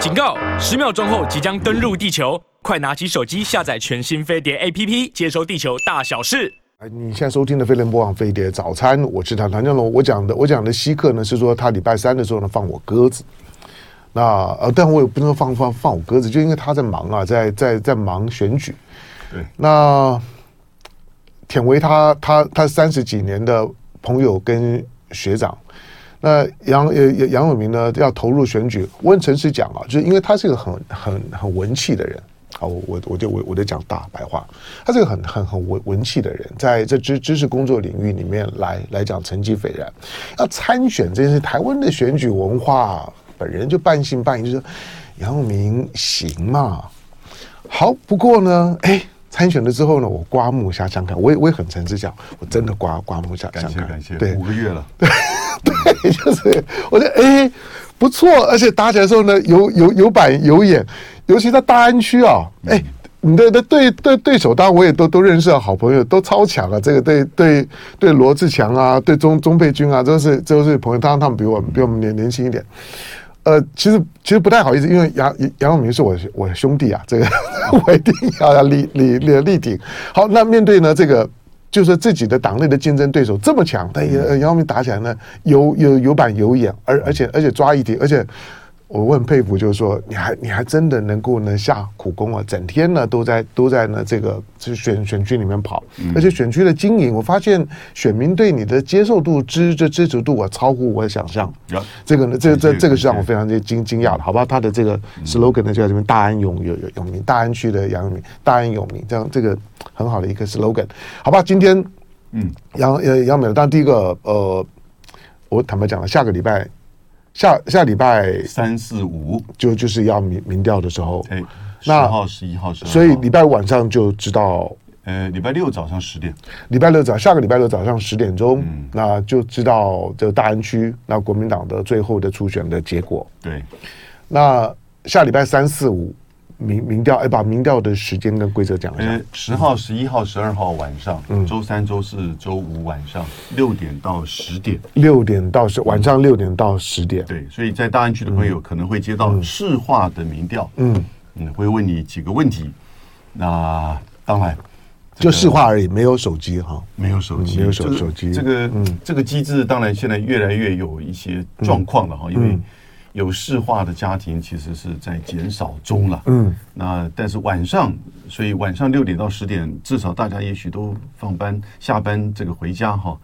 警告！十秒钟后即将登陆地球，快拿起手机下载全新飞碟 APP，接收地球大小事。哎你现在收听的飞碟联播网飞碟早餐，我是唐唐湘龙。我讲的我讲的稀客呢，是说他礼拜三的时候呢放我鸽子。那呃，但我也不能放放放我鸽子，就因为他在忙啊，在在在忙选举。对，那田维他他他三十几年的朋友跟学长。那杨呃杨永明呢要投入选举，我很诚实讲啊，就是因为他是一个很很很文气的人啊，我我就我我就讲大白话，他是个很很很文文气的人，在这知知识工作领域里面来来讲成绩斐然。要参选这件事，台湾的选举文化本人就半信半疑，就说杨永明行嘛，好，不过呢，哎。参选了之后呢，我刮目相相看，我也我也很诚实讲，我真的刮刮目相相看。感谢感谢，对，五个月了，对 对，就是我觉得哎不错，而且打起来的时候呢，有有有板有眼，尤其在大安区啊，哎，你的的对对对手，当然我也都都认识啊，好朋友都超强啊，这个对对对罗志强啊，对钟钟佩君啊，都是都是朋友，当然他们比我比我们年年轻一点。呃，其实其实不太好意思，因为杨杨永明是我我兄弟啊，这个 我一定要要力力力力挺。好，那面对呢这个，就是自己的党内的竞争对手这么强，但杨杨永明打起来呢，有有有板有眼，而而且而且抓一点，而且。我很佩服，就是说，你还你还真的能够呢下苦功啊，整天呢都在都在呢这个这选选区里面跑，而且选区的经营，我发现选民对你的接受度、支这支持度啊，超乎我的想象。这个呢，这这这个是让我非常的惊惊讶的，好吧？他的这个 slogan 呢就叫什么？大安永有有永明，大安区的杨永明，大安永明，这样这个很好的一个 slogan，好吧？今天，嗯，杨呃杨美，当然第一个呃，我坦白讲了，下个礼拜。下下礼拜三四五。就就是要民民调的时候，哎，十号、十一号、十，所以礼拜五晚上就知道，呃，礼拜六早上十点，礼拜六早下个礼拜六早上十点钟，嗯，那就知道这个大安区那国民党的最后的初选的结果。对，那下礼拜三四五。民民调，哎，把民调的时间跟规则讲一下。十号、十一号、十二号晚上，嗯，周三、周四、周五晚上六点到十点，六点到十晚上六点到十点。对，所以在大安区的朋友可能会接到市话的民调，嗯嗯，会问你几个问题。那当然，就市话而已，没有手机哈，没有手机，没有手手机。这个嗯，这个机制当然现在越来越有一些状况了哈，因为。有事化的家庭其实是在减少中了，嗯，那但是晚上，所以晚上六点到十点，至少大家也许都放班下班这个回家哈，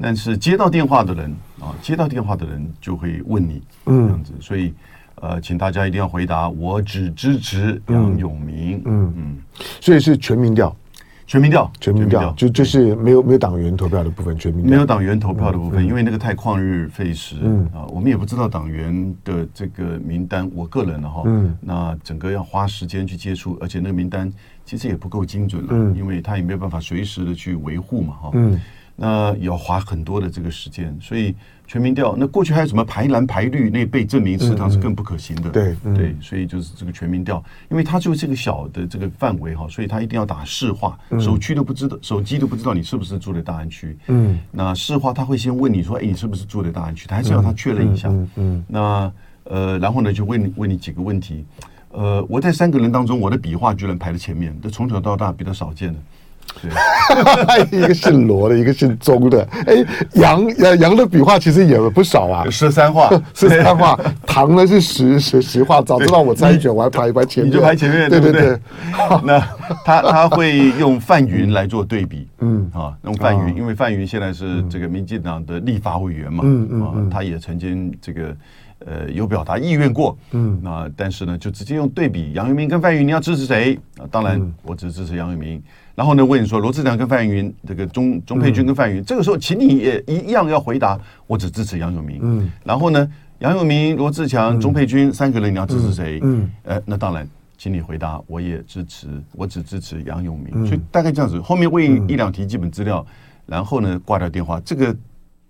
但是接到电话的人啊，接到电话的人就会问你，嗯，这样子，所以呃，请大家一定要回答，我只支持杨永明，嗯。嗯，所以是全民调。全民调，全民调，就就是没有没有党员投票的部分，全民调。没有党员投票的部分，因为那个太旷日费时，嗯啊，我们也不知道党员的这个名单。我个人的哈，嗯，那整个要花时间去接触，而且那个名单其实也不够精准了，嗯，因为他也没有办法随时的去维护嘛，哈，嗯。那要花很多的这个时间，所以全民调，那过去还有什么排蓝排绿，那被证明实际上是更不可行的。对对，所以就是这个全民调，因为它就是这个小的这个范围哈，所以它一定要打市话，手区都不知道，手机都不知道你是不是住在大安区。嗯，那市话他会先问你说，哎，你是不是住在大安区？他还是要他确认一下。嗯，那呃，然后呢，就问你问你几个问题。呃，我在三个人当中，我的笔画居然排在前面，这从小到大比较少见的。对，一个姓罗的，一个姓钟的。哎，杨杨杨的笔画其实也不少啊，十三画，十三画。唐呢是十十十画。早知道我参选，我还排一排前面，你就排前面，对对对。那他他会用范云来做对比，嗯啊，用范云，因为范云现在是这个民进党的立法委员嘛，嗯嗯，他也曾经这个呃有表达意愿过，嗯，那但是呢，就直接用对比，杨永明跟范云，你要支持谁？啊，当然我只支持杨永明。然后呢，问你说罗志强跟范云，这个钟钟佩君跟范云，嗯、这个时候，请你也一样要回答，我只支持杨永明。嗯，然后呢，杨永明、罗志强、钟佩君三个人，你要支持谁？嗯，呃，那当然，请你回答，我也支持，我只支持杨永明。嗯、所以大概这样子，后面问一两题基本资料，嗯、然后呢，挂掉电话，这个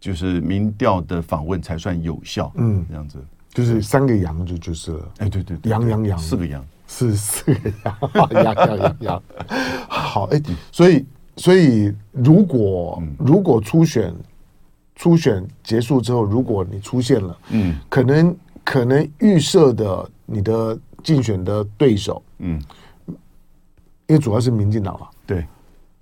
就是民调的访问才算有效。嗯，这样子，就是三个羊就就是了。哎，对对，羊羊羊，四个羊。是四个羊，羊羊羊羊。好，哎，所以所以如果如果初选初选结束之后，如果你出现了，嗯，可能可能预设的你的竞选的对手，嗯，因为主要是民进党嘛，对，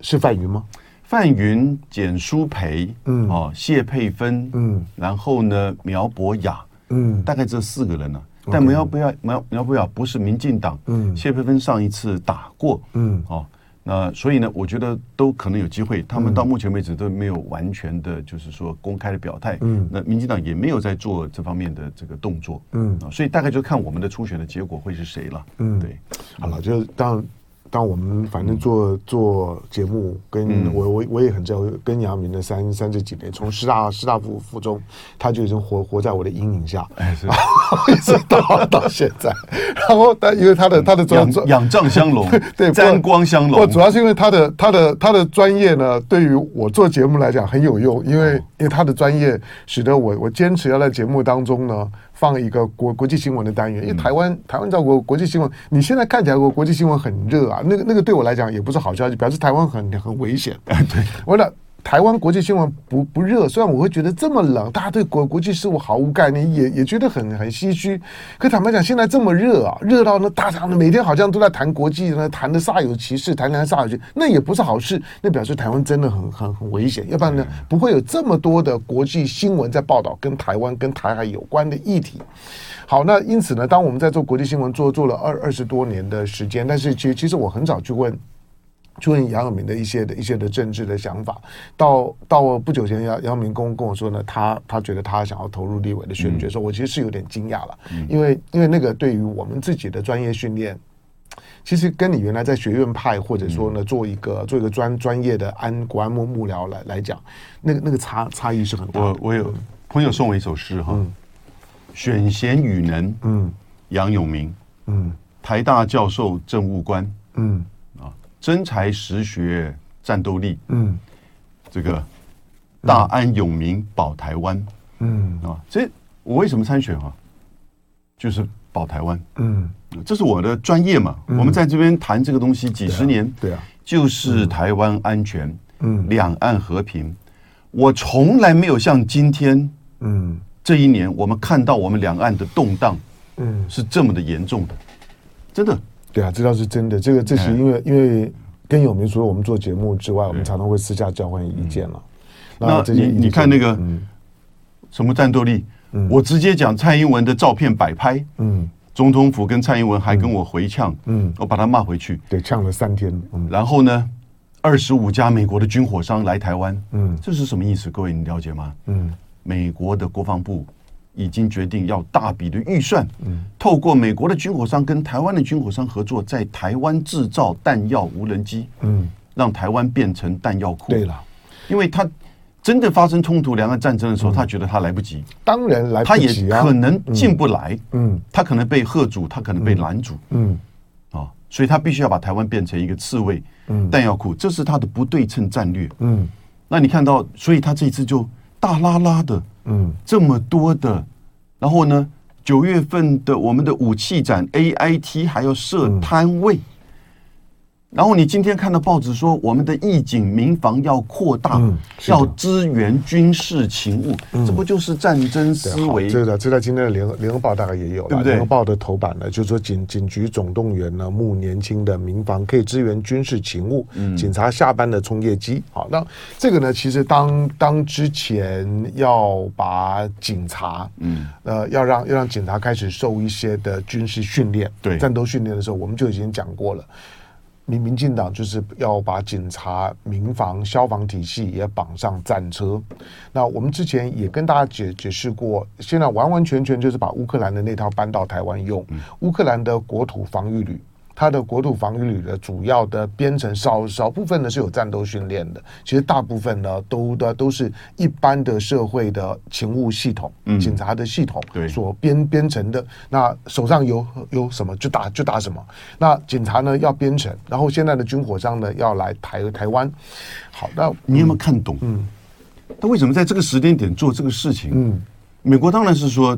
是范云吗？范云、简书培，嗯哦，谢佩芬，嗯，然后呢，苗博雅，嗯大概这四个人呢、啊。但苗博雅苗苗博雅不是民进党，嗯谢佩芬上一次打过，嗯哦，那所以呢，我觉得都可能有机会。他们到目前为止都没有完全的，就是说公开的表态。嗯那民进党也没有在做这方面的这个动作。嗯啊，所以大概就看我们的初选的结果会是谁了。嗯对，好了，就当当我们反正做做节目，跟我我我也很在乎，跟杨明的三三这几年，从师大师大附附中，他就已经活活在我的阴影下，哎是。一直到到现在。然后但因为他的他的专仰仰仗相龙，对沾光相龙。不，主要是因为他的他的他的专业呢，对于我做节目来讲很有用，因为因为他的专业使得我我坚持要在节目当中呢放一个国国际新闻的单元，因为台湾台湾在国国际新闻，你现在看起来国国际新闻很热啊，那个那个对我来讲也不是好消息，表示台湾很很危险。对，我讲。台湾国际新闻不不热，虽然我会觉得这么冷，大家对国国际事务毫无概念，也也觉得很很唏嘘。可坦白讲，现在这么热啊，热到呢，大家每天好像都在谈国际呢，谈的煞有其事，谈谈煞有其事，那也不是好事，那表示台湾真的很很很危险。要不然呢，不会有这么多的国际新闻在报道跟台湾跟台海有关的议题。好，那因此呢，当我们在做国际新闻做做了二二十多年的时间，但是其实其实我很少去问。去问杨永明的一些的一些的政治的想法，到到不久前，杨杨永明公跟我说呢，他他觉得他想要投入立委的选举，说、嗯、我其实是有点惊讶了，嗯、因为因为那个对于我们自己的专业训练，其实跟你原来在学院派或者说呢做一个做一个专专业的安国安幕幕僚来来讲，那个那个差差异是很大的。我我有朋友送我一首诗哈，嗯、选贤与能，嗯，杨永明，嗯，台大教授政务官，嗯。真才实学战斗力，嗯，这个大安永明保台湾，嗯。啊，这我为什么参选啊？就是保台湾，嗯，这是我的专业嘛。我们在这边谈这个东西几十年，对啊，就是台湾安全，嗯，两岸和平。我从来没有像今天，嗯，这一年我们看到我们两岸的动荡，嗯，是这么的严重的，真的。对啊，这倒是真的。这个这是因为因为跟有明除了我们做节目之外，我们常常会私下交换意见了。那你你看那个什么战斗力？我直接讲蔡英文的照片摆拍，嗯，总统府跟蔡英文还跟我回呛，嗯，我把他骂回去，对，呛了三天。然后呢，二十五家美国的军火商来台湾，嗯，这是什么意思？各位你了解吗？嗯，美国的国防部。已经决定要大笔的预算，嗯，透过美国的军火商跟台湾的军火商合作，在台湾制造弹药无人机，嗯，让台湾变成弹药库。对了，因为他真的发生冲突、两岸战争的时候，他觉得他来不及，当然来不及啊，他也可能进不来，嗯，他可能被喝阻，他可能被拦阻，嗯，啊，所以他必须要把台湾变成一个刺猬，嗯，弹药库，这是他的不对称战略，嗯，那你看到，所以他这次就大拉拉的。嗯，这么多的，然后呢，九月份的我们的武器展 AIT 还要设摊位。嗯然后你今天看到报纸说，我们的义警民防要扩大，嗯、要支援军事勤务，嗯、这不就是战争思维？对的这在今天的联合联合报大概也有了，对不对？联合报的头版呢，就是说警警局总动员呢，募年轻的民防可以支援军事勤务，嗯、警察下班的冲业机。好，那这个呢，其实当当之前要把警察，嗯，呃，要让要让警察开始受一些的军事训练，对战斗训练的时候，我们就已经讲过了。民民进党就是要把警察、民防、消防体系也绑上战车。那我们之前也跟大家解解释过，现在完完全全就是把乌克兰的那套搬到台湾用。乌克兰的国土防御旅。它的国土防御旅的主要的编成少少部分呢是有战斗训练的，其实大部分呢都的都是一般的社会的勤务系统、嗯、警察的系统所编编成的。那手上有有什么就打就打什么。那警察呢要编成，然后现在的军火商呢要来台台湾。好，那你有没有看懂？嗯，他为什么在这个时间点做这个事情？嗯，美国当然是说。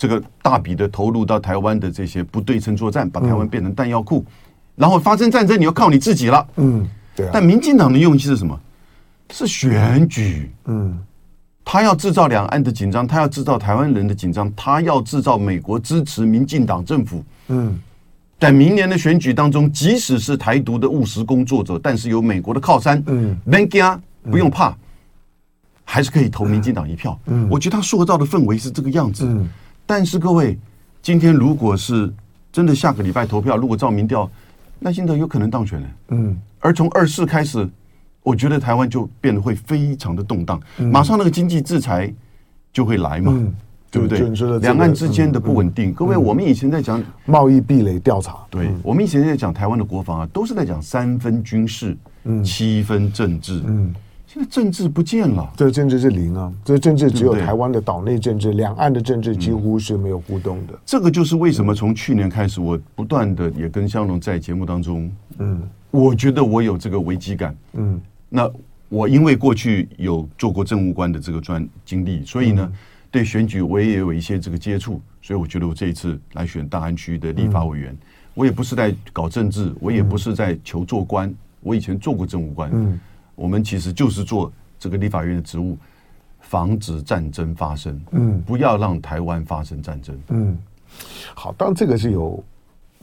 这个大笔的投入到台湾的这些不对称作战，把台湾变成弹药库，然后发生战争，你要靠你自己了。嗯，对。但民进党的用意是什么？是选举。嗯，他要制造两岸的紧张，他要制造台湾人的紧张，他要制造美国支持民进党政府。嗯，在明年的选举当中，即使是台独的务实工作者，但是有美国的靠山，嗯，别惊，不用怕，还是可以投民进党一票。嗯，我觉得他塑造的氛围是这个样子。嗯，但是各位，今天如果是真的下个礼拜投票，如果照民调，赖清德有可能当选呢。嗯，而从二四开始。我觉得台湾就变得会非常的动荡，马上那个经济制裁就会来嘛，对不对？两岸之间的不稳定，各位，我们以前在讲贸易壁垒调查，对，我们以前在讲台湾的国防啊，都是在讲三分军事，七分政治，嗯，现在政治不见了，这政治是零啊，这政治只有台湾的岛内政治，两岸的政治几乎是没有互动的。这个就是为什么从去年开始，我不断的也跟香龙在节目当中，嗯，我觉得我有这个危机感，嗯。那我因为过去有做过政务官的这个专经历，所以呢，对选举我也有一些这个接触，所以我觉得我这一次来选大安区的立法委员，我也不是在搞政治，我也不是在求做官，我以前做过政务官，我们其实就是做这个立法院的职务，防止战争发生，嗯，不要让台湾发生战争，嗯，好，当然这个是有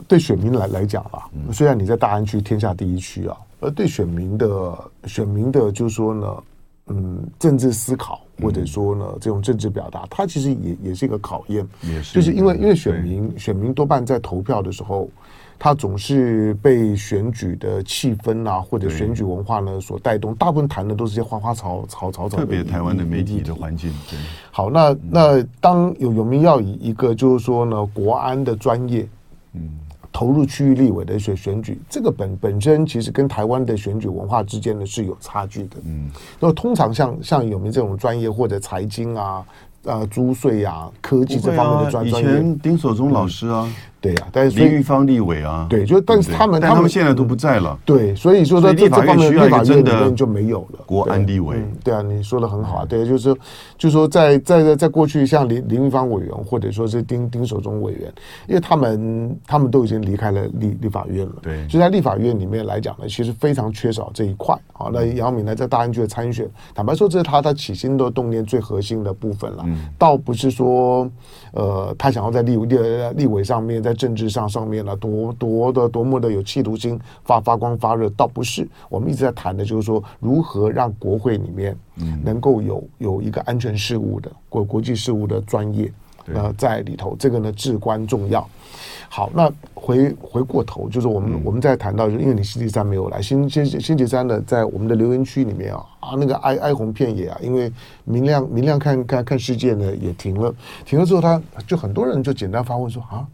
对选民来来讲啊，虽然你在大安区天下第一区啊。而对选民的选民的，就是说呢，嗯，政治思考或者说呢，这种政治表达，它其实也也是一个考验，也是，就是因为因为选民选民多半在投票的时候，他总是被选举的气氛啊，或者选举文化呢所带动，大部分谈的都是些花花草草草草，特别台湾的媒体的环境。对，好，那那当有有民要以一个就是说呢，国安的专业，嗯。投入区域立委的选选举，这个本本身其实跟台湾的选举文化之间呢是有差距的。嗯，那通常像像有没有这种专业或者财经啊、呃租税啊、科技这方面的专业，以前丁守中老师啊。对呀，但是林玉芳立委啊，对，就但是他们，他们现在都不在了。对，所以说在这方面，立法院里面就没有了。国安立委，对啊，你说的很好啊。对，就是，就是说，在在在过去，像林林玉芳委员，或者说是丁丁守中委员，因为他们他们都已经离开了立立法院了。对，就在立法院里面来讲呢，其实非常缺少这一块。好，那杨敏呢，在大安区的参选，坦白说，这是他他起心的动念最核心的部分了。嗯倒不是说，呃，他想要在立立立委上面，在政治上上。面呢多多的多么的有企图心，发发光发热，倒不是。我们一直在谈的就是说，如何让国会里面能够有有一个安全事务的国国际事务的专业呃在里头，这个呢至关重要。好，那回回过头就是我们、嗯、我们在谈到，就因为你星期三没有来，星星星期三呢，在我们的留言区里面啊啊那个哀哀鸿遍野啊，因为明亮明亮看看看世界呢也停了，停了之后他就很多人就简单发问说啊。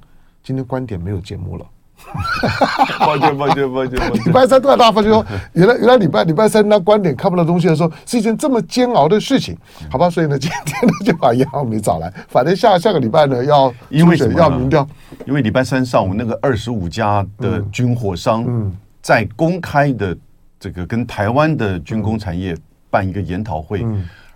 今天观点没有节目了，抱歉抱歉抱歉。礼拜三突然大家发现说，原来原来礼拜礼拜三那观点看不到东西的时候，是一件这么煎熬的事情，好吧？所以呢，今天呢就把杨浩明找来，反正下下个礼拜呢要因为什么要民调，因为礼拜三上午那个二十五家的军火商在公开的这个跟台湾的军工产业办一个研讨会。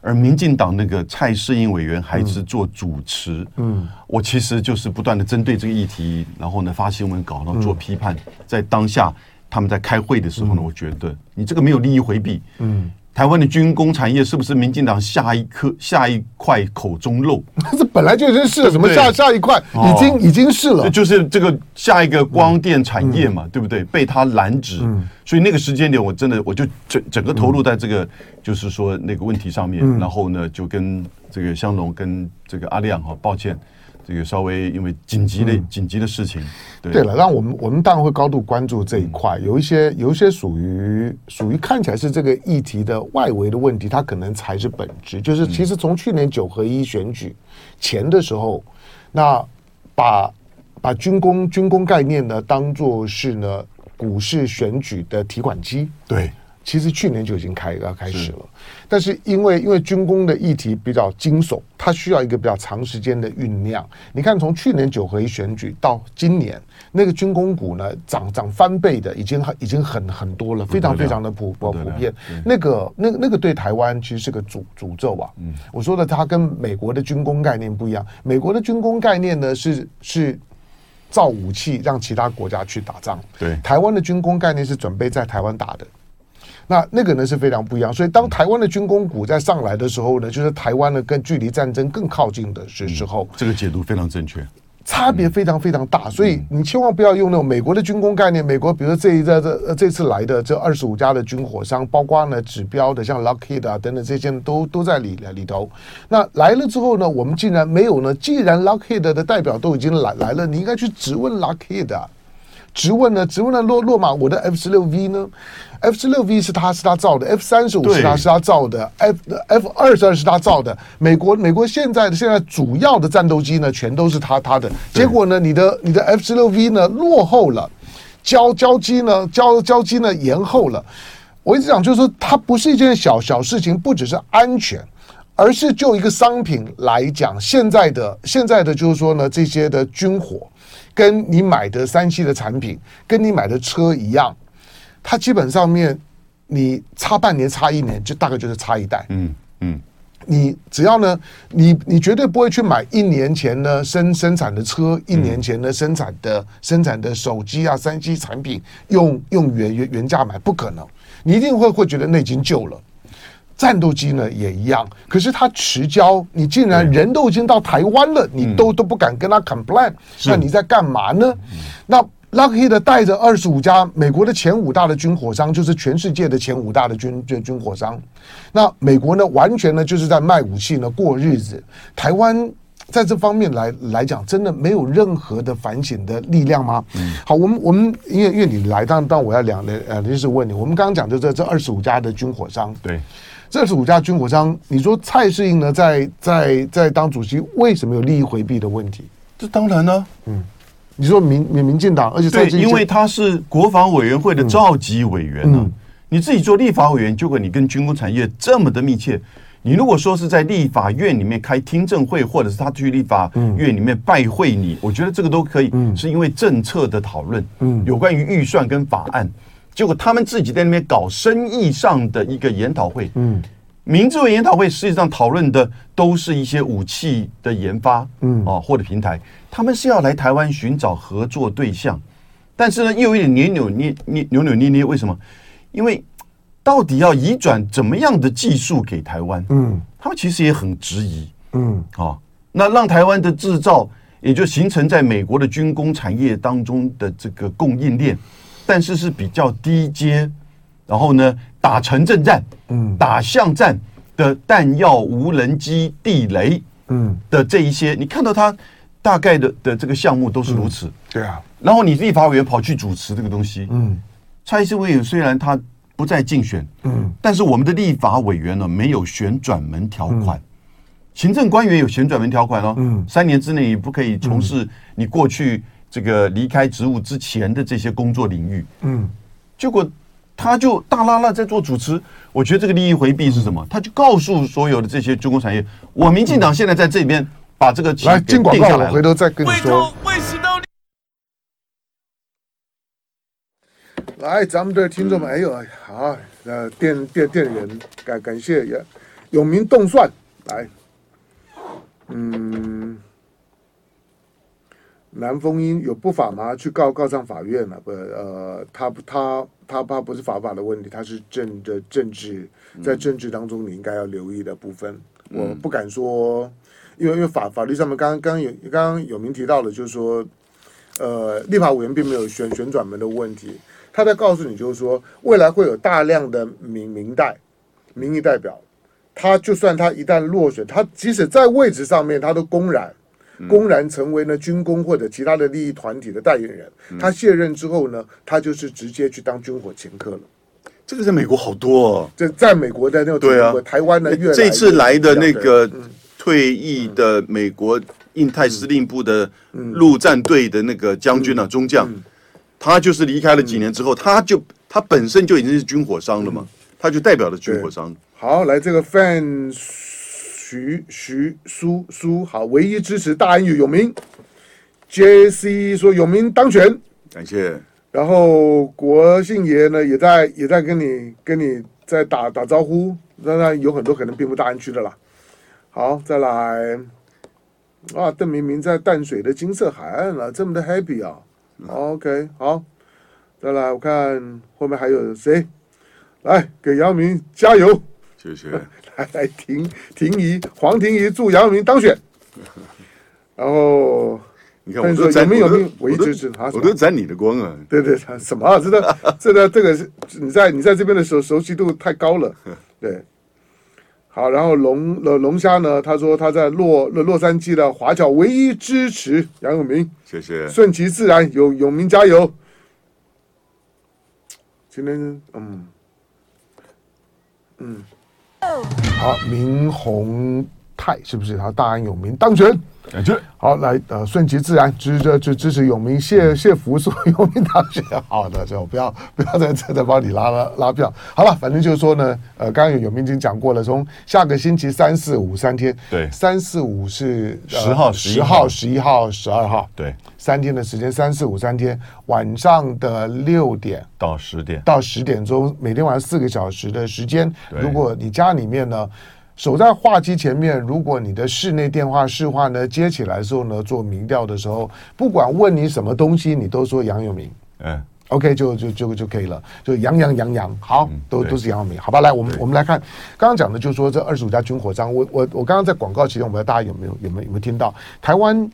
而民进党那个蔡适应委员还是做主持，嗯，我其实就是不断的针对这个议题，然后呢发新闻稿，然后做批判。在当下他们在开会的时候呢，我觉得你这个没有利益回避，嗯。台湾的军工产业是不是民进党下一颗下一块口中肉？这本来就已经是了，什么下下一块，已经已经是了，就是这个下一个光电产业嘛，对不对？被他拦止，所以那个时间点，我真的我就整整个投入在这个，就是说那个问题上面，然后呢，就跟这个香龙跟这个阿亮哈，抱歉。这个稍微因为紧急的紧急的事情，对对了，那我们我们当然会高度关注这一块，有一些有一些属于属于看起来是这个议题的外围的问题，它可能才是本质。就是其实从去年九合一选举前的时候，那把把军工军工概念呢当做是呢股市选举的提款机，对。其实去年就已经开要开始了，但是因为因为军工的议题比较惊悚，它需要一个比较长时间的酝酿。你看，从去年九合一选举到今年，那个军工股呢涨涨翻倍的，已经很已经很很多了，非常非常的普普普遍。那个那个那个对台湾其实是个诅诅咒啊。嗯，我说的它跟美国的军工概念不一样，美国的军工概念呢是是造武器让其他国家去打仗，对，台湾的军工概念是准备在台湾打的。那那个呢是非常不一样。所以当台湾的军工股在上来的时候呢，就是台湾呢跟距离战争更靠近的时时候。这个解读非常正确。差别非常非常大，所以你千万不要用那种美国的军工概念。美国比如说这一这这这次来的这二十五家的军火商，包括呢指标的像 Lockheed 啊等等这些都都在里里头。那来了之后呢，我们竟然没有呢？既然 Lockheed 的代表都已经来来了，你应该去质问 Lockheed 啊。质问呢？质问呢？洛洛马，我的 F 十六 V 呢？F 十六 V 是他是他造的，F 三十五是他是他造的，F F 二十二是他造的。美国美国现在的现在主要的战斗机呢，全都是他他的。结果呢，你的你的 F 十六 V 呢落后了，交交机呢交交机呢延后了。我一直讲就是说，它不是一件小小事情，不只是安全，而是就一个商品来讲，现在的现在的就是说呢，这些的军火。跟你买的三 C 的产品，跟你买的车一样，它基本上面你差半年、差一年，就大概就是差一代。嗯嗯，你只要呢，你你绝对不会去买一年前呢生生产的车，一年前呢生产的生产的手机啊、三 G 产品，用用原原原价买，不可能，你一定会会觉得那已经旧了。战斗机呢也一样，可是它迟交，你竟然人都已经到台湾了，你都都不敢跟他 complain，那你在干嘛呢？那 Lockheed 带着二十五家美国的前五大的军火商，就是全世界的前五大的军军军火商。那美国呢，完全呢就是在卖武器呢过日子。台湾在这方面来来讲，真的没有任何的反省的力量吗？嗯好，我们我们因为因为你来，当当我要两呃就是问你，我们刚刚讲就这这二十五家的军火商，对。这二十五家军火商，你说蔡适应呢，在在在当主席，为什么有利益回避的问题？这当然呢，嗯，你说民民民进党，而且对，因为他是国防委员会的召集委员呢，你自己做立法委员，结果你跟军工产业这么的密切，你如果说是在立法院里面开听证会，或者是他去立法院里面拜会你，我觉得这个都可以，是因为政策的讨论，嗯，有关于预算跟法案。结果他们自己在那边搞生意上的一个研讨会，嗯，明治会研讨会实际上讨论的都是一些武器的研发，嗯，啊，或者平台，他们是要来台湾寻找合作对象，但是呢，又有点扭扭捏捏、扭扭捏捏，为什么？因为到底要移转怎么样的技术给台湾？嗯，他们其实也很质疑，嗯，啊，那让台湾的制造也就形成在美国的军工产业当中的这个供应链。但是是比较低阶，然后呢，打城镇战，嗯，打巷战的弹药、无人机、地雷，嗯。的这一些，你看到他大概的的这个项目都是如此，对啊。然后你立法委员跑去主持这个东西，嗯，蔡英文虽然他不再竞选，嗯，但是我们的立法委员呢没有旋转门条款，行政官员有旋转门条款哦，嗯，三年之内你不可以从事你过去。这个离开职务之前的这些工作领域，嗯，结果他就大拉拉在做主持。我觉得这个利益回避是什么？他就告诉所有的这些军工产业，我民进党现在在这边把这个来进广告，我回头再跟你说。来，咱们的听众们，哎呦，好，呃，电电电源感感谢也永明动算来，嗯。南丰英有不法吗？去告告上法院了？不，呃，他他他他不是法法的问题，他是政的政治，在政治当中你应该要留意的部分。我不敢说，因为因为法法律上面刚刚刚有刚刚有明提到的，就是说，呃，立法委员并没有旋旋转门的问题。他在告诉你，就是说，未来会有大量的民民代民意代表，他就算他一旦落选，他即使在位置上面，他都公然。公然成为呢军工或者其他的利益团体的代言人，他卸任之后呢，他就是直接去当军火掮客了。这个在美国好多哦，在在美国的那个对啊，台湾的越这次来的那个退役的美国印太司令部的陆战队的那个将军啊，中将，他就是离开了几年之后，他就他本身就已经是军火商了嘛，他就代表了军火商。好，来这个。徐徐苏苏好，唯一支持大安与永明。JC 说永明当选，感谢。然后国姓爷呢也在也在跟你跟你在打打招呼，当然有很多可能并不大安区的啦。好，再来啊，邓明明在淡水的金色海岸了，这么的 happy 啊。OK，好，再来我看后面还有谁？来给杨明加油，谢谢。来来，婷婷宜黄婷宜祝杨永明当选。然后你看，我都沾有没有我一直是他，我都沾你的光啊。对对，什么啊？这个 这个这个是你在你在这边的时候熟悉度太高了。对，好，然后龙龙龙虾呢？他说他在洛洛洛杉矶的华侨唯一支持杨永明。谢谢。顺其自然，永永明加油。今天嗯嗯，好，明红。泰是不是？他大安永明当选。感觉好，来呃，顺其自然，支持支支持永明，谢谢福说永明当选，好的，就不要 不要再再再帮你拉拉拉票。好了，反正就是说呢，呃，刚刚有永明已经讲过了，从下个星期三四五三天，对，三四五是十号、十号、十一号、十二号，对，三天的时间，三四五三天，晚上的六点到十点。到十点钟，每天晚上四个小时的时间。如果你家里面呢，守在话机前面，如果你的室内电话市话呢接起来的时候呢，做民调的时候，不管问你什么东西，你都说杨永明，嗯，OK 就就就就可以了，就杨杨杨杨，好，嗯、都都是杨永明，好吧？来，我们我们来看，刚刚讲的就是说这二十五家军火商，我我我刚刚在广告期间，我不知道大家有没有有没有有没有听到台湾？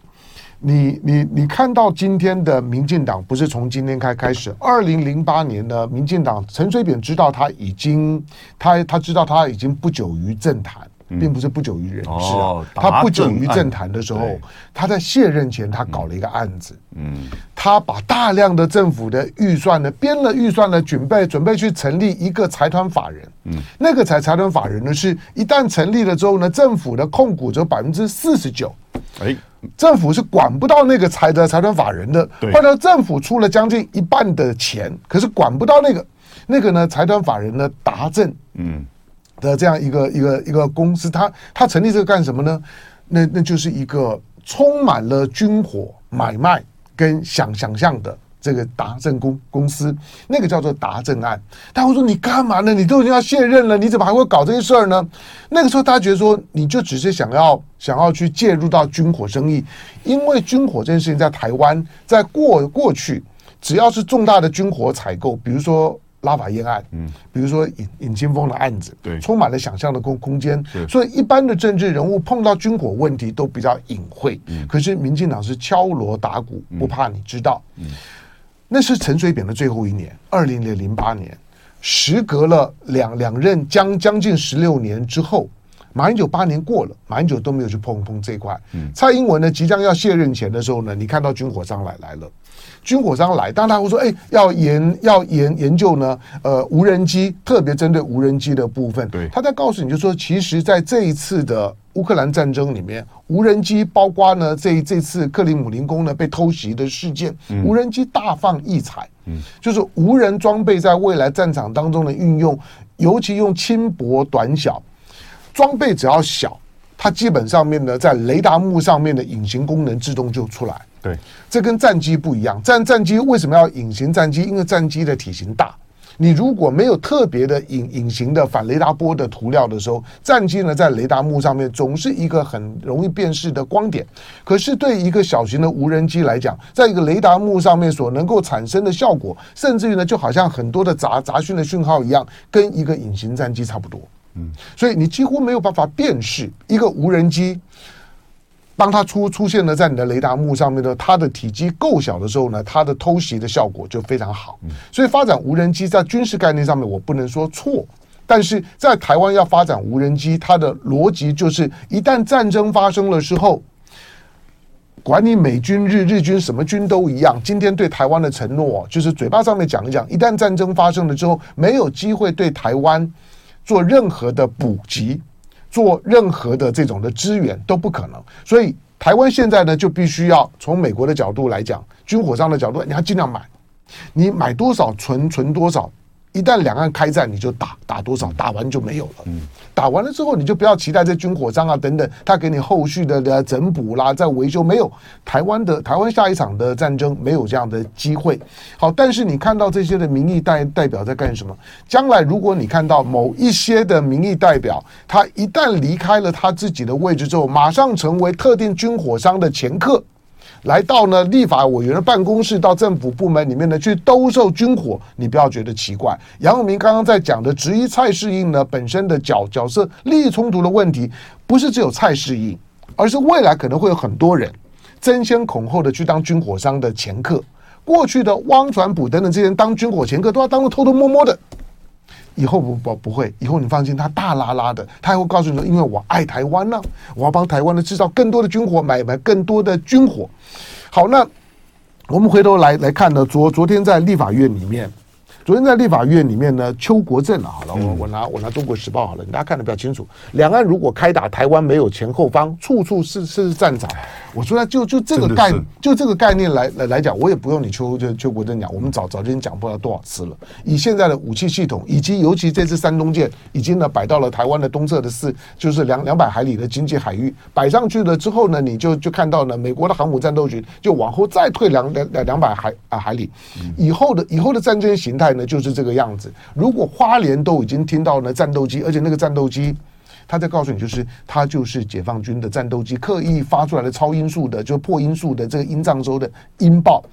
你你你看到今天的民进党不是从今天开开始，二零零八年呢民进党陈水扁知道他已经他他知道他已经不久于政坛，并不是不久于人世他不久于政坛的时候，他在卸任前他搞了一个案子，嗯，他把大量的政府的预算呢编了预算呢，准备准备去成立一个财团法人，嗯，那个财财团法人呢是一旦成立了之后呢，政府的控股只有百分之四十九，哎。政府是管不到那个财的财团法人的，或者政府出了将近一半的钱，可是管不到那个那个呢财团法人呢达政嗯的这样一个一个一个公司，他他成立这个干什么呢？那那就是一个充满了军火买卖跟想想象的。这个达政公公司，那个叫做达政案。他会说：“你干嘛呢？你都已经要卸任了，你怎么还会搞这些事儿呢？”那个时候，大家觉得说，你就只是想要想要去介入到军火生意，因为军火这件事情在台湾，在过过去，只要是重大的军火采购，比如说拉法叶案，嗯，比如说尹尹清峰的案子，对，充满了想象的空空间。所以，一般的政治人物碰到军火问题都比较隐晦。嗯，可是民进党是敲锣打鼓，不怕你知道。嗯。那是陈水扁的最后一年，二零零零八年，时隔了两两任将将近十六年之后，马英九八年过了，马英九都没有去碰碰这块。嗯，蔡英文呢，即将要卸任前的时候呢，你看到军火商来来了，军火商来，当然他会说，哎，要研要研研究呢，呃，无人机，特别针对无人机的部分。对，他在告诉你，就说，其实在这一次的。乌克兰战争里面，无人机包括呢，这这次克里姆林宫呢被偷袭的事件，无人机大放异彩。嗯，就是无人装备在未来战场当中的运用，尤其用轻薄短小装备，只要小，它基本上面呢，在雷达幕上面的隐形功能自动就出来。对，这跟战机不一样。战战机为什么要隐形战机？因为战机的体型大。你如果没有特别的隐隐形的反雷达波的涂料的时候，战机呢在雷达幕上面总是一个很容易辨识的光点。可是对一个小型的无人机来讲，在一个雷达幕上面所能够产生的效果，甚至于呢就好像很多的杂杂讯的讯号一样，跟一个隐形战机差不多。嗯，所以你几乎没有办法辨识一个无人机。当它出出现了在你的雷达幕上面呢，它的体积够小的时候呢，它的偷袭的效果就非常好。所以发展无人机在军事概念上面，我不能说错，但是在台湾要发展无人机，它的逻辑就是一旦战争发生了之后，管你美军、日日军什么军都一样，今天对台湾的承诺就是嘴巴上面讲一讲，一旦战争发生了之后，没有机会对台湾做任何的补给。做任何的这种的支援都不可能，所以台湾现在呢就必须要从美国的角度来讲，军火商的角度，你要尽量买，你买多少存存多少。一旦两岸开战，你就打打多少，打完就没有了。嗯，打完了之后，你就不要期待这军火商啊等等，他给你后续的的整补啦，再维修没有。台湾的台湾下一场的战争没有这样的机会。好，但是你看到这些的民意代代表在干什么？将来如果你看到某一些的民意代表，他一旦离开了他自己的位置之后，马上成为特定军火商的掮客。来到呢立法委员的办公室，到政府部门里面呢去兜售军火，你不要觉得奇怪。杨永明刚刚在讲的质疑蔡适应呢本身的角角色利益冲突的问题，不是只有蔡适应，而是未来可能会有很多人争先恐后的去当军火商的掮客。过去的汪传普等等这些人当军火掮客，都要当的偷偷摸摸的。以后不不不会，以后你放心，他大拉拉的，他还会告诉你说，因为我爱台湾呢、我要帮台湾呢制造更多的军火，买买更多的军火。好，那我们回头来来看呢，昨昨天在立法院里面。昨天在立法院里面呢，邱国正啊，好了，我我拿我拿中国时报好了，大家看的比较清楚。两岸如果开打，台湾没有前后方，处处是是战场。我说呢，就就这个概，就这个概念来来来讲，我也不用你邱邱邱国正讲，我们早早就已经讲不知道多少次了。以现在的武器系统，以及尤其这次山东舰已经呢摆到了台湾的东侧的四，就是两两百海里的经济海域，摆上去了之后呢，你就就看到呢，美国的航母战斗群就往后再退两两两两百海啊海里，以后的以后的战争形态。呢，就是这个样子。如果花莲都已经听到了战斗机，而且那个战斗机，他在告诉你，就是他就是解放军的战斗机刻意发出来的超音速的，就破音速的这个音障轴的音爆，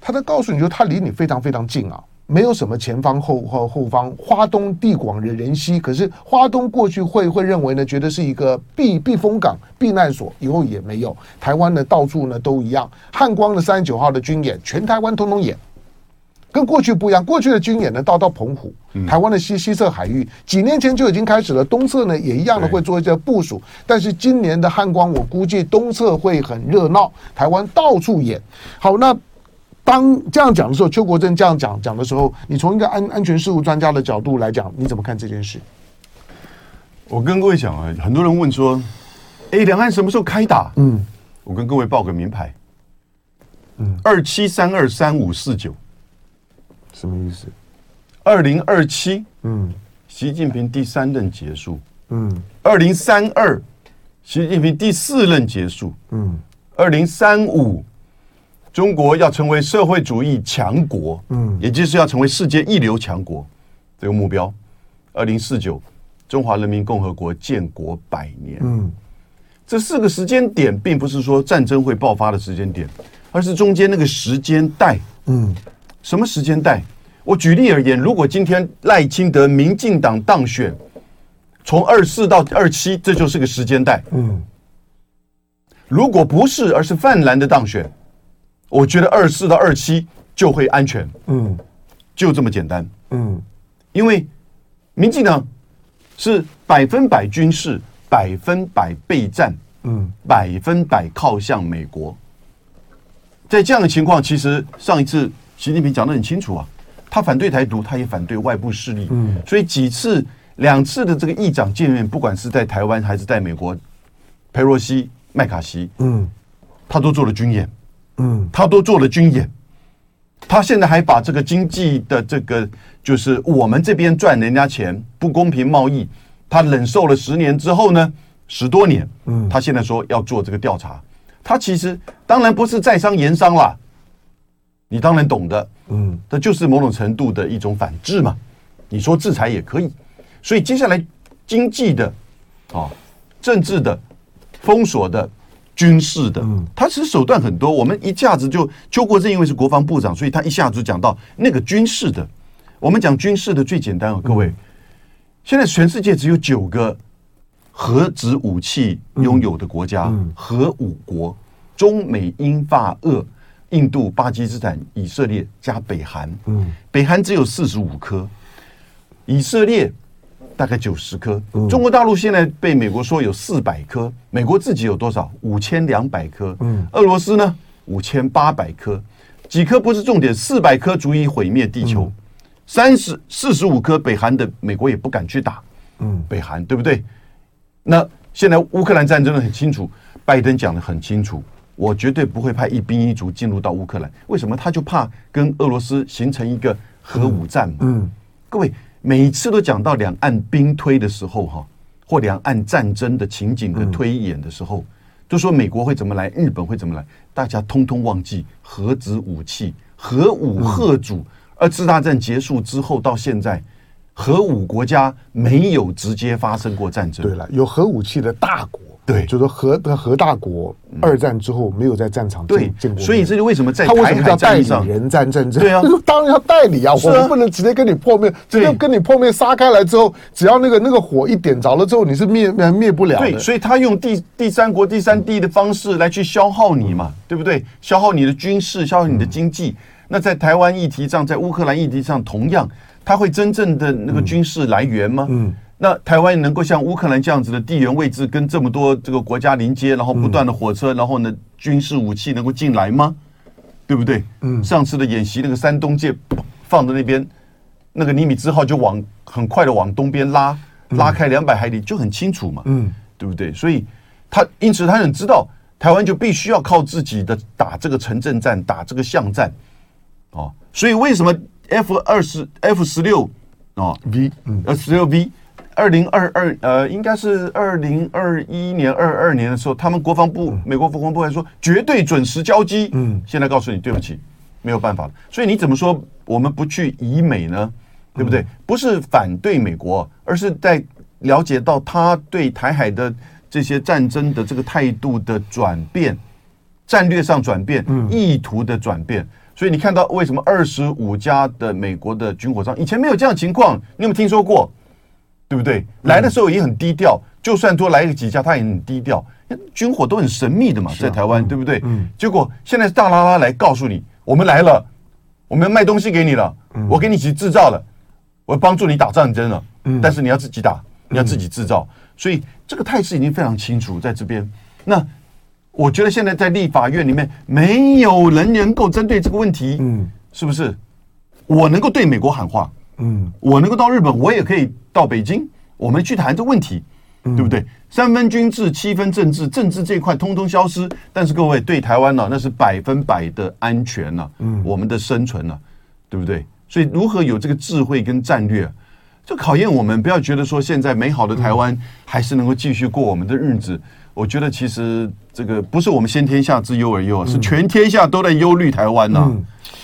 他在告诉你，就他离你非常非常近啊，没有什么前方后后后方，花东地广人人稀，可是花东过去会会认为呢，觉得是一个避避风港、避难所，以后也没有。台湾呢，到处呢都一样。汉光的三十九号的军演，全台湾通通演。跟过去不一样，过去的军演呢，到到澎湖、台湾的西西侧海域，几年前就已经开始了。东侧呢，也一样的会做一些部署。但是今年的汉光，我估计东侧会很热闹，台湾到处演。好，那当这样讲的时候，邱国正这样讲讲的时候，你从一个安安全事务专家的角度来讲，你怎么看这件事？我跟各位讲啊，很多人问说，哎，两岸什么时候开打？嗯，我跟各位报个名牌，嗯，二七三二三五四九。什么意思？二零二七，嗯，习近平第三任结束，嗯，二零三二，习近平第四任结束，嗯，二零三五，中国要成为社会主义强国，嗯，也就是要成为世界一流强国这个目标。二零四九，中华人民共和国建国百年，嗯，这四个时间点并不是说战争会爆发的时间点，而是中间那个时间带，嗯。什么时间带？我举例而言，如果今天赖清德民进党当选，从二四到二七，这就是个时间带。嗯，如果不是，而是泛蓝的当选，我觉得二四到二七就会安全。嗯，就这么简单。嗯，因为民进党是百分百军事，百分百备战，嗯，百分百靠向美国。在这样的情况，其实上一次。习近平讲得很清楚啊，他反对台独，他也反对外部势力。嗯，所以几次、两次的这个议长见面，不管是在台湾还是在美国，佩洛西、麦卡锡，嗯，他都做了军演，嗯，他都做了军演。他现在还把这个经济的这个，就是我们这边赚人家钱，不公平贸易，他忍受了十年之后呢，十多年，嗯，他现在说要做这个调查，他其实当然不是在商言商了。你当然懂的，嗯，这就是某种程度的一种反制嘛。你说制裁也可以，所以接下来经济的、啊政治的、封锁的、军事的，他其实手段很多。我们一下子就邱国正因为是国防部长，所以他一下子讲到那个军事的。我们讲军事的最简单啊，各位，现在全世界只有九个核子武器拥有的国家，核武国，中美英法俄。印度、巴基斯坦、以色列加北韩，嗯，北韩只有四十五颗，以色列大概九十颗，中国大陆现在被美国说有四百颗，美国自己有多少？五千两百颗，嗯，俄罗斯呢？五千八百颗，几颗不是重点，四百颗足以毁灭地球，三十四十五颗，北韩的美国也不敢去打，嗯，北韩对不对？那现在乌克兰战争的很清楚，拜登讲的很清楚。我绝对不会派一兵一卒进入到乌克兰，为什么？他就怕跟俄罗斯形成一个核武战嘛。嗯，各位每一次都讲到两岸兵推的时候，哈，或两岸战争的情景的推演的时候，就说美国会怎么来，日本会怎么来，大家通通忘记核子武器、核武吓阻。二次大战结束之后到现在，核武国家没有直接发生过战争。对了，有核武器的大国。对，就是核的核大国，二战之后没有在战场对见过。所以这就为什么在他为什么叫代理人战争？对啊，当然要代理啊，我们不能直接跟你破灭，直接跟你破灭杀开来之后，只要那个那个火一点着了之后，你是灭灭灭不了的。对，所以他用第第三国第三地的方式来去消耗你嘛，对不对？消耗你的军事，消耗你的经济。那在台湾议题上，在乌克兰议题上，同样，他会真正的那个军事来源吗？嗯。那台湾能够像乌克兰这样子的地缘位置跟这么多这个国家连接，然后不断的火车，然后呢军事武器能够进来吗？对不对？嗯，上次的演习那个山东舰放在那边，那个尼米兹号就往很快的往东边拉，拉开两百海里就很清楚嘛，嗯，对不对？所以他因此他很知道台湾就必须要靠自己的打这个城镇战，打这个巷战，哦，所以为什么 F 二十 F 十六哦 V 呃十六 V。二零二二呃，应该是二零二一年二二年的时候，他们国防部、美国国防部还说绝对准时交机。嗯，现在告诉你，对不起，没有办法了。所以你怎么说我们不去以美呢？对不对？不是反对美国，而是在了解到他对台海的这些战争的这个态度的转变，战略上转变，意图的转变。所以你看到为什么二十五家的美国的军火商以前没有这样情况？你有没有听说过？对不对？来的时候也很低调，就算多来个几家，他也很低调。军火都很神秘的嘛，在台湾，对不对？结果现在是大拉拉来告诉你，我们来了，我们要卖东西给你了，我给你一起制造了，我帮助你打战争了。但是你要自己打，你要自己制造，所以这个态势已经非常清楚在这边。那我觉得现在在立法院里面，没有人能够针对这个问题，嗯，是不是？我能够对美国喊话。嗯，我能够到日本，我也可以到北京，我们去谈这个问题，对不对？三分军制，七分政治，政治这一块通通消失。但是各位对台湾呢，那是百分百的安全呐，嗯，我们的生存呐，对不对？所以如何有这个智慧跟战略，就考验我们。不要觉得说现在美好的台湾还是能够继续过我们的日子。我觉得其实这个不是我们先天下之忧而忧，是全天下都在忧虑台湾呐。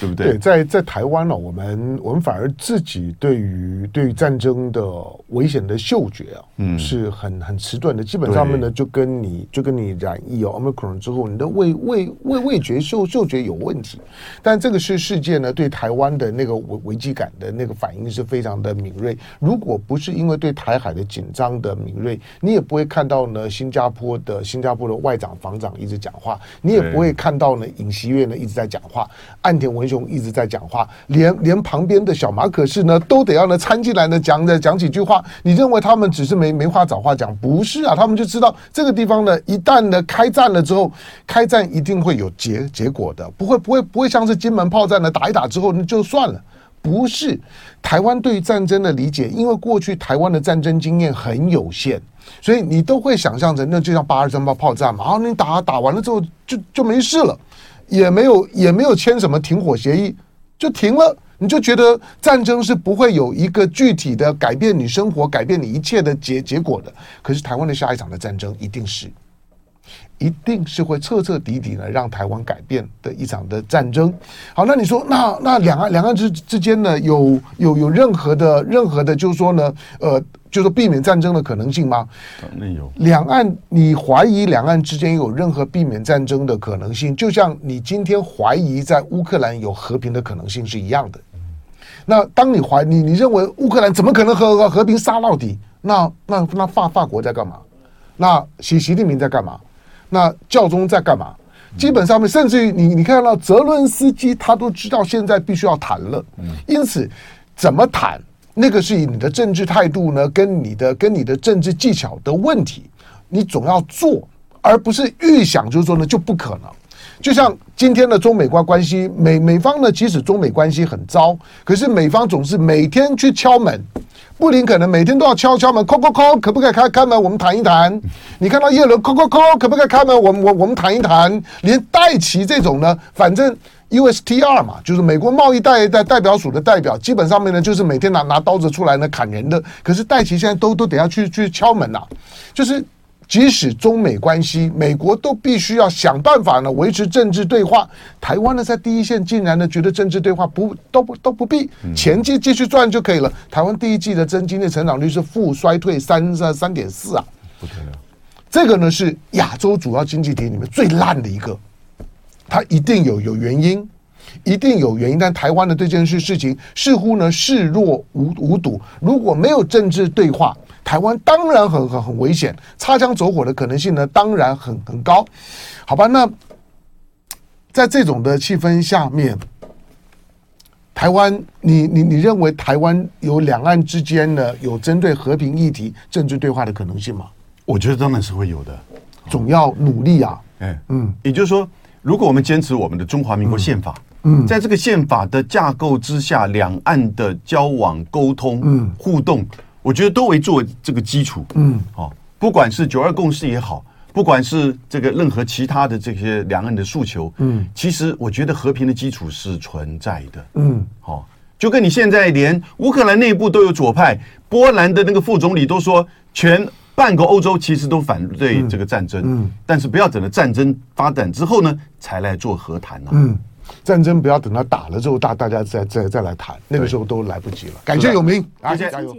对不对？对，在在台湾呢，我们我们反而自己对于对于战争的危险的嗅觉啊，嗯，是很很迟钝的。基本上面呢，就跟你就跟你染疫哦，Omicron 之后，你的味味味味觉嗅嗅觉有问题。但这个是世界呢对台湾的那个危危机感的那个反应是非常的敏锐。如果不是因为对台海的紧张的敏锐，你也不会看到呢新加坡的新加坡的外长防长一直讲话，你也不会看到呢尹锡悦呢一直在讲话，岸田文。兄一直在讲话，连连旁边的小马可是呢都得要呢掺进来呢讲的讲几句话。你认为他们只是没没话找话讲？不是啊，他们就知道这个地方呢，一旦呢开战了之后，开战一定会有结结果的，不会不会不会像是金门炮战呢打一打之后那就算了。不是，台湾对于战争的理解，因为过去台湾的战争经验很有限，所以你都会想象着那就像八二三炮炮战嘛，然后你打打完了之后就就没事了。也没有也没有签什么停火协议，就停了。你就觉得战争是不会有一个具体的改变你生活、改变你一切的结结果的。可是台湾的下一场的战争一定是，一定是会彻彻底底的让台湾改变的一场的战争。好，那你说，那那两岸两岸之之间呢，有有有任何的任何的，就是说呢，呃。就是避免战争的可能性吗？两岸，你怀疑两岸之间有任何避免战争的可能性，就像你今天怀疑在乌克兰有和平的可能性是一样的。那当你怀你你认为乌克兰怎么可能和和平杀到底？那那那法法国在干嘛？那习习近平在干嘛？那教宗在干嘛？基本上面，甚至于你你看到泽伦斯基，他都知道现在必须要谈了。因此，怎么谈？那个是以你的政治态度呢，跟你的跟你的政治技巧的问题，你总要做，而不是预想就是说呢就不可能。就像今天的中美关关系，美美方呢，即使中美关系很糟，可是美方总是每天去敲门，布林可能每天都要敲敲门，敲敲敲，可不可以开开门？我们谈一谈。你看到叶伦敲敲敲，可不可以开门？我们我我们谈一谈。连戴琪这种呢，反正。USTR 嘛，就是美国贸易代代代表署的代表，基本上面呢，就是每天拿拿刀子出来呢砍人的。可是戴奇现在都都得要去去敲门呐、啊，就是即使中美关系，美国都必须要想办法呢维持政治对话。台湾呢在第一线，竟然呢觉得政治对话不都不都不必，钱继继续赚就可以了。台湾第一季的真经济成长率是负衰退三三点四啊，不得了。这个呢是亚洲主要经济体里面最烂的一个，它一定有有原因，一定有原因。但台湾的这件事事情似乎呢视若无无睹，如果没有政治对话。台湾当然很很很危险，擦枪走火的可能性呢，当然很很高，好吧？那在这种的气氛下面，台湾，你你你认为台湾有两岸之间呢有针对和平议题政治对话的可能性吗？我觉得当然是会有的，总要努力啊。哎，嗯，也就是说，如果我们坚持我们的中华民国宪法，嗯，在这个宪法的架构之下，两岸的交往、沟通、嗯，互动。我觉得都为做这个基础，嗯，哦，不管是九二共识也好，不管是这个任何其他的这些两岸的诉求，嗯，其实我觉得和平的基础是存在的，嗯，哦，就跟你现在连乌克兰内部都有左派，波兰的那个副总理都说，全半个欧洲其实都反对这个战争，嗯，但是不要等到战争发展之后呢，才来做和谈呢，嗯，战争不要等到打了之后大大家再再再来谈，那个时候都来不及了。感谢有明，谢谢，加油。